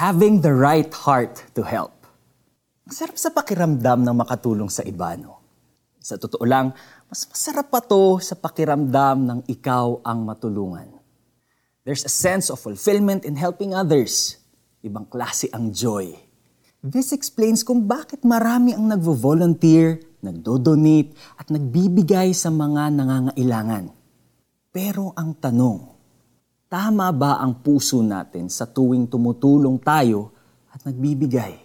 Having the right heart to help. Ang sarap sa pakiramdam ng makatulong sa iba, no? Sa totoo lang, mas masarap pa to sa pakiramdam ng ikaw ang matulungan. There's a sense of fulfillment in helping others. Ibang klase ang joy. This explains kung bakit marami ang nagvo-volunteer, nagdo-donate, at nagbibigay sa mga nangangailangan. Pero ang tanong, tama ba ang puso natin sa tuwing tumutulong tayo at nagbibigay?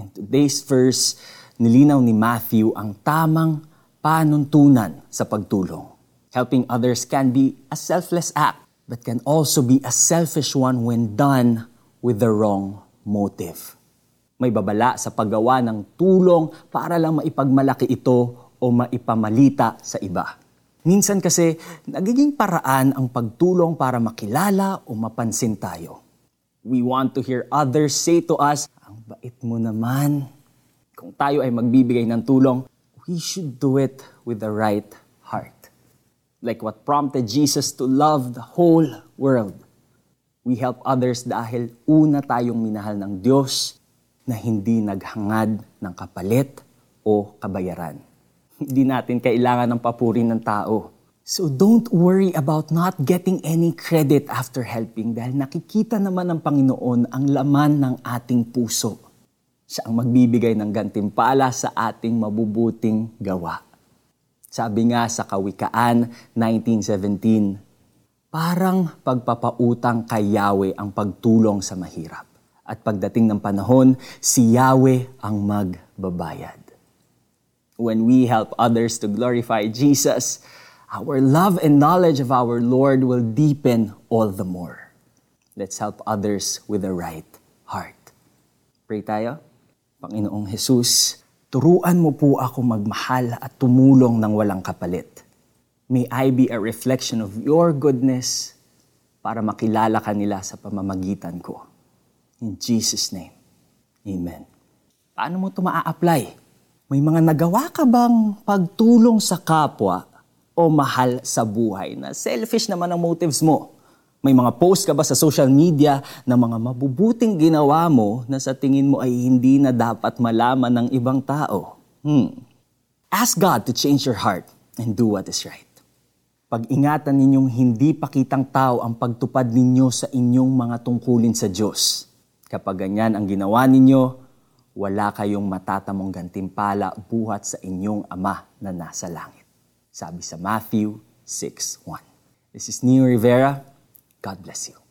In today's verse, nilinaw ni Matthew ang tamang panuntunan sa pagtulong. Helping others can be a selfless act, but can also be a selfish one when done with the wrong motive. May babala sa paggawa ng tulong para lang maipagmalaki ito o maipamalita sa iba. Minsan kasi, nagiging paraan ang pagtulong para makilala o mapansin tayo. We want to hear others say to us, ang bait mo naman. Kung tayo ay magbibigay ng tulong, we should do it with the right heart. Like what prompted Jesus to love the whole world. We help others dahil una tayong minahal ng Diyos na hindi naghangad ng kapalit o kabayaran. Hindi natin kailangan ng papuri ng tao. So don't worry about not getting any credit after helping dahil nakikita naman ng Panginoon ang laman ng ating puso. Siya ang magbibigay ng gantimpala sa ating mabubuting gawa. Sabi nga sa Kawikaan 1917, parang pagpapautang kay Yahweh ang pagtulong sa mahirap. At pagdating ng panahon, si Yahweh ang magbabayad. When we help others to glorify Jesus, our love and knowledge of our Lord will deepen all the more. Let's help others with the right heart. Pray tayo. Panginoong Jesus, turuan mo po ako magmahal at tumulong ng walang kapalit. May I be a reflection of your goodness para makilala ka nila sa pamamagitan ko. In Jesus' name, Amen. Paano mo ito maa-apply? May mga nagawa ka bang pagtulong sa kapwa o mahal sa buhay na selfish naman ang motives mo? May mga post ka ba sa social media na mga mabubuting ginawa mo na sa tingin mo ay hindi na dapat malaman ng ibang tao? Hmm. Ask God to change your heart and do what is right. Pag-ingatan ninyong hindi pakitang tao ang pagtupad ninyo sa inyong mga tungkulin sa Diyos. Kapag ganyan ang ginawa ninyo, wala kayong matatamong gantimpala buhat sa inyong Ama na nasa langit. Sabi sa Matthew 6.1. This is Neo Rivera. God bless you.